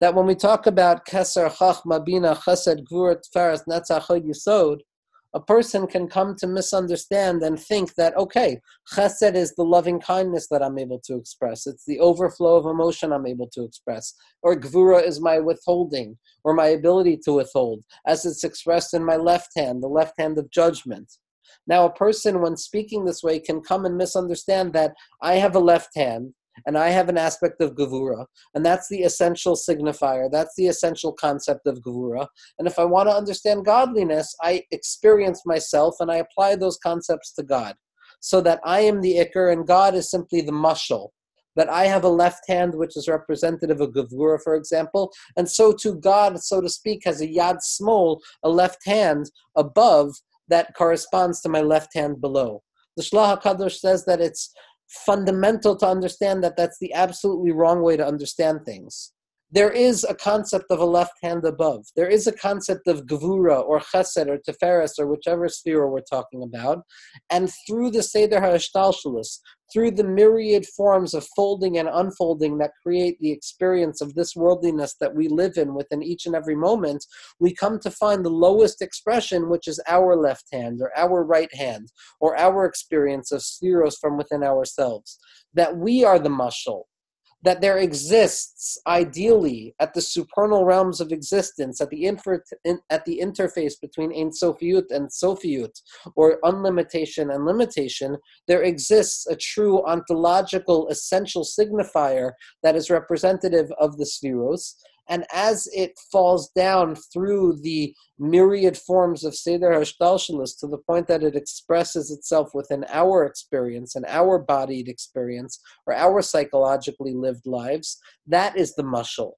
that when we talk about Keser, Chachma, Bina, Chesed, Gvur, Tferes, Netzach, Yisod, a person can come to misunderstand and think that, okay, chesed is the loving kindness that I'm able to express. It's the overflow of emotion I'm able to express. Or gvura is my withholding or my ability to withhold, as it's expressed in my left hand, the left hand of judgment. Now, a person, when speaking this way, can come and misunderstand that I have a left hand and I have an aspect of Gavura, and that's the essential signifier. That's the essential concept of Gavura. And if I want to understand godliness, I experience myself and I apply those concepts to God, so that I am the Iker and God is simply the mushal. That I have a left hand which is representative of Gavura, for example, and so too God, so to speak, has a Yad Smol, a left hand above that corresponds to my left hand below. The Shlach HaKadosh says that it's fundamental to understand that that's the absolutely wrong way to understand things. There is a concept of a left hand above. There is a concept of gevura or chesed or teferes or whichever sphere we're talking about. And through the Seder HaShtalshalis, through the myriad forms of folding and unfolding that create the experience of this worldliness that we live in within each and every moment, we come to find the lowest expression, which is our left hand or our right hand or our experience of spheros from within ourselves. That we are the mushal, that there exists ideally at the supernal realms of existence, at the, infer- in, at the interface between Ein Sofiut and Sofiut, or unlimitation and limitation, there exists a true ontological essential signifier that is representative of the spheros, and as it falls down through the myriad forms of Seder Hashtalshalis to the point that it expresses itself within our experience and our bodied experience or our psychologically lived lives, that is the mushal.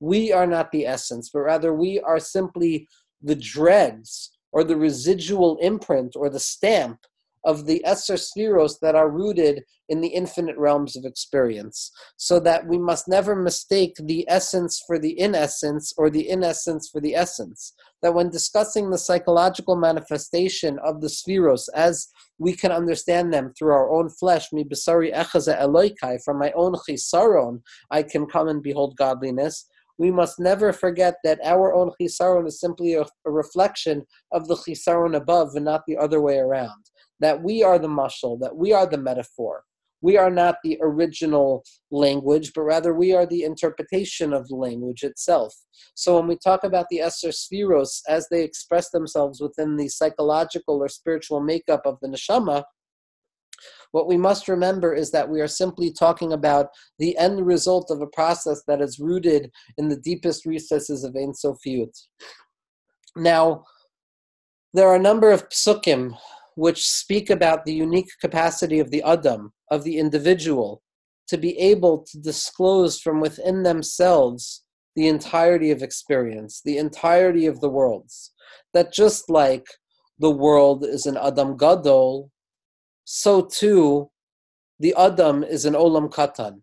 We are not the essence, but rather we are simply the dregs or the residual imprint or the stamp of the Esser Spheros that are rooted in the infinite realms of experience. So that we must never mistake the essence for the inessence or the inessence for the essence. That when discussing the psychological manifestation of the Spheros as we can understand them through our own flesh, mi besari echaza eloikai, from my own chisaron, I can come and behold godliness we must never forget that our own chisaron is simply a, a, reflection of the chisaron above and not the other way around that we are the mushal, that we are the metaphor. We are not the original language, but rather we are the interpretation of the language itself. So when we talk about the Esser Spheros as they express themselves within the psychological or spiritual makeup of the neshama, what we must remember is that we are simply talking about the end result of a process that is rooted in the deepest recesses of Ein Sofiut. Now, there are a number of psukim which speak about the unique capacity of the Adam, of the individual, to be able to disclose from within themselves the entirety of experience, the entirety of the worlds. That just like the world is an Adam Gadol, so too the Adam is an Olam Katan.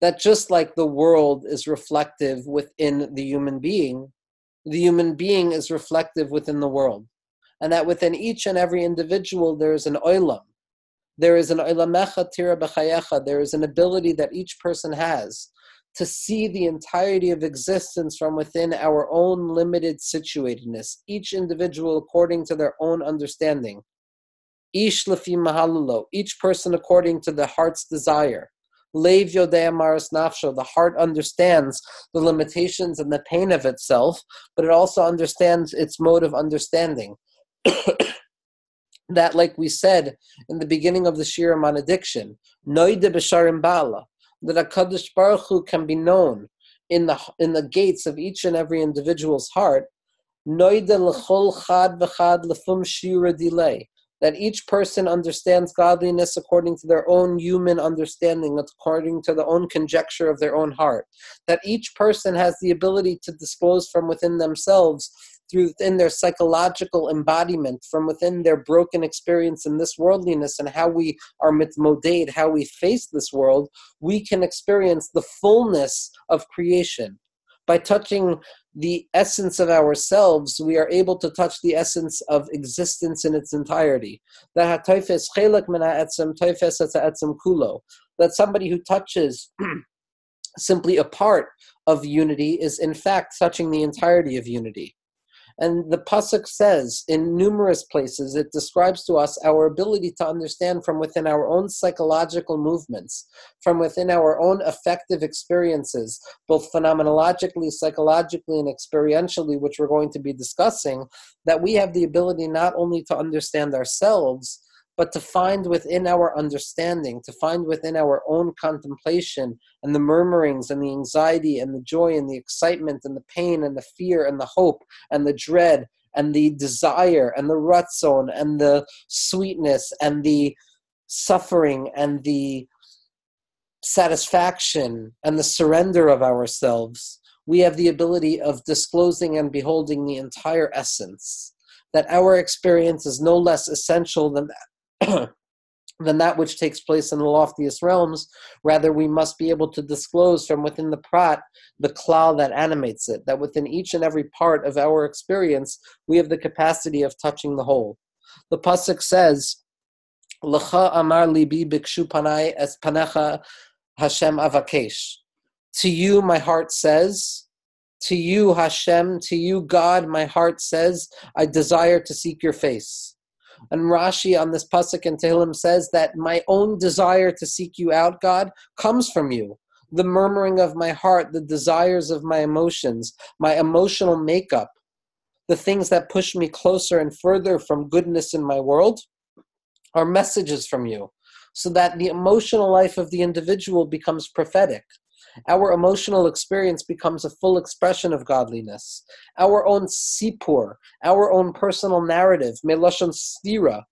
That just like the world is reflective within the human being, the human being is reflective within the world and that within each and every individual there is an oilam. There is an oilamecha tira b'chayecha. There is an ability that each person has to see the entirety of existence from within our own limited situatedness, each individual according to their own understanding. Ish lefi mahalulo, each person according to the heart's desire. Lev yodea maris nafsho, the heart understands the limitations and the pain of itself, but it also understands its mode of understanding. that, like we said in the beginning of the Shira on addiction, noide b'sharim bala, that HaKadosh Baruch Hu can be known in the in the gates of each and every individual's heart. Noide l'chol chad v'chad lefum shira delay. That each person understands godliness according to their own human understanding, according to their own conjecture of their own heart. That each person has the ability to disclose from within themselves through within their psychological embodiment, from within their broken experience in this worldliness and how we are mitmoded, how we face this world, we can experience the fullness of creation. By touching the essence of ourselves, we are able to touch the essence of existence in its entirety. That somebody who touches simply a part of unity is in fact touching the entirety of unity. And the Pasuk says in numerous places, it describes to us our ability to understand from within our own psychological movements, from within our own affective experiences, both phenomenologically, psychologically, and experientially, which we're going to be discussing, that we have the ability not only to understand ourselves, but to find within our understanding, to find within our own contemplation and the murmurings and the anxiety and the joy and the excitement and the pain and the fear and the hope and the dread and the desire and the ratzon and the sweetness and the suffering and the satisfaction and the surrender of ourselves, we have the ability of disclosing and beholding the entire essence. That our experience is no less essential than than that which takes place in the loftiest realms. Rather, we must be able to disclose from within the prat the klal that animates it, that within each and every part of our experience, we have the capacity of touching the whole. The Pasuk says, L'cha amar libi bikshu panai es panecha Hashem avakesh. To you, my heart says, to you, Hashem, to you, God, my heart says, I desire to seek your face. And Rashi on this pasuk in Tehillim says that my own desire to seek you out, God, comes from you. The murmuring of my heart, the desires of my emotions, my emotional makeup, the things that push me closer and further from goodness in my world, are messages from you, so that the emotional life of the individual becomes prophetic our emotional experience becomes a full expression of godliness. Our own sipur, our own personal narrative, melashon sphira,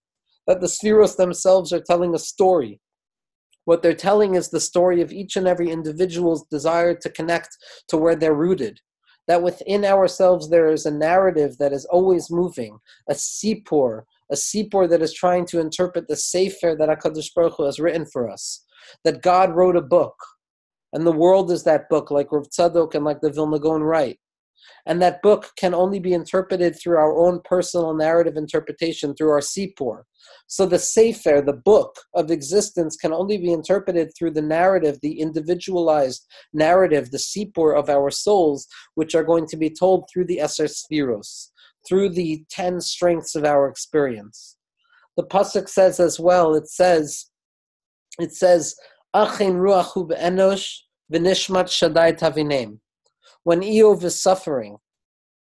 that the spheros themselves are telling a story. What they're telling is the story of each and every individual's desire to connect to where they're rooted. That within ourselves there is a narrative that is always moving, a sipur, a sipur that is trying to interpret the sefer that HaKadosh Baruch Hu has written for us. That God wrote a book, and the world is that book, like Rav Tzadok and like the Vilna Gaon write. And that book can only be interpreted through our own personal narrative interpretation, through our sipur. So the Sefer, the book of existence, can only be interpreted through the narrative, the individualized narrative, the sipur of our souls, which are going to be told through the Eser Spheros, through the ten strengths of our experience. The Pasuk says as well, it says, it says, Achin ruachu be'enosh v'nishmat shadai tavinem. When Eov is suffering,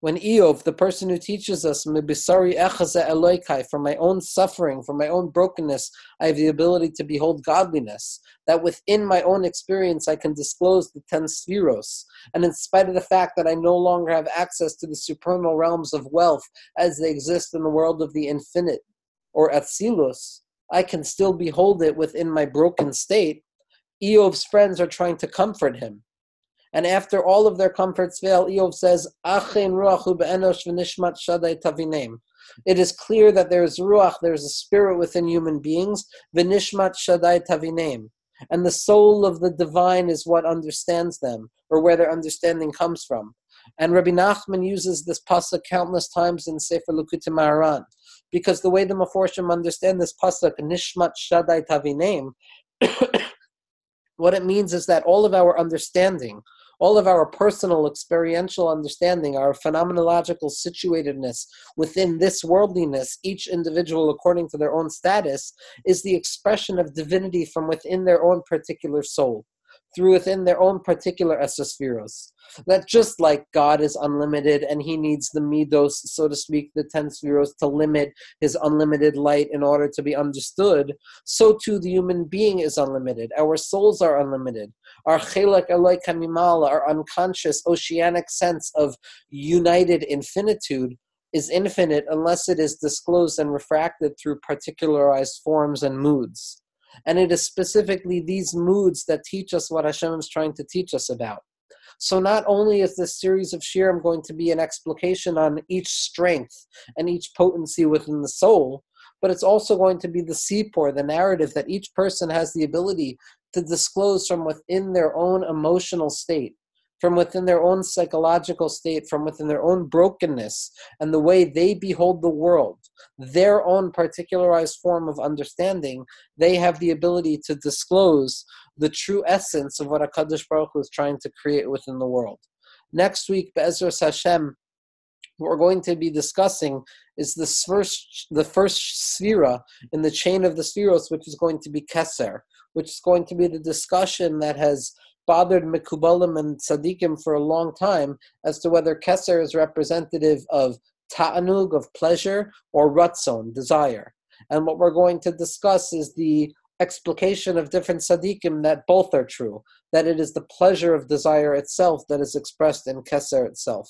when Eov, the person who teaches us, mibisari echaze eloikai, from my own suffering, from my own brokenness, I have the ability to behold godliness. That within my own experience, I can disclose the ten spheros. And in spite of the fact that I no longer have access to the supernal realms of wealth as they exist in the world of the infinite, or Atzilus, I can still behold it within my broken state Eov's friends are trying to comfort him. And after all of their comforts fail, Eov says, It is clear that there is ruach, there is a spirit within human beings, v'nishmat shadai tavinem. And the soul of the divine is what understands them, or where their understanding comes from. And Rabbi Nachman uses this pasuk countless times in Sefer Likutei Moharan, because the way the Meforshim understand this pasuk, nishmat shadai tavinem, what it means is that all of our understanding, all of our personal experiential understanding, our phenomenological situatedness within this worldliness, each individual according to their own status, is the expression of divinity from within their own particular soul through within their own particular esospheros. That just like God is unlimited and he needs the midos, so to speak, the ten spheros to limit his unlimited light in order to be understood, so too the human being is unlimited. Our souls are unlimited. Our chelak eloi kamimal, our unconscious oceanic sense of united infinitude, is infinite unless it is disclosed and refracted through particularized forms and moods. And it is specifically these moods that teach us what Hashem is trying to teach us about. So not only is this series of shiurim going to be an explication on each strength and each potency within the soul, but it's also going to be the sipur, the narrative that each person has the ability to disclose from within their own emotional state, from within their own psychological state, from within their own brokenness, and the way they behold the world, their own particularized form of understanding, they have the ability to disclose the true essence of what HaKadosh Baruch Hu is trying to create within the world. Next week, Be'ezras Hashem, what we're going to be discussing is this first, the first sphera in the chain of the spheros, which is going to be Keser, which is going to be the discussion that has bothered Mekubalim and Tzaddikim for a long time as to whether Keser is representative of Ta'anug, of pleasure, or Ratzon, desire. And what we're going to discuss is the explication of different tzaddikim that both are true, that it is the pleasure of desire itself that is expressed in Keser itself.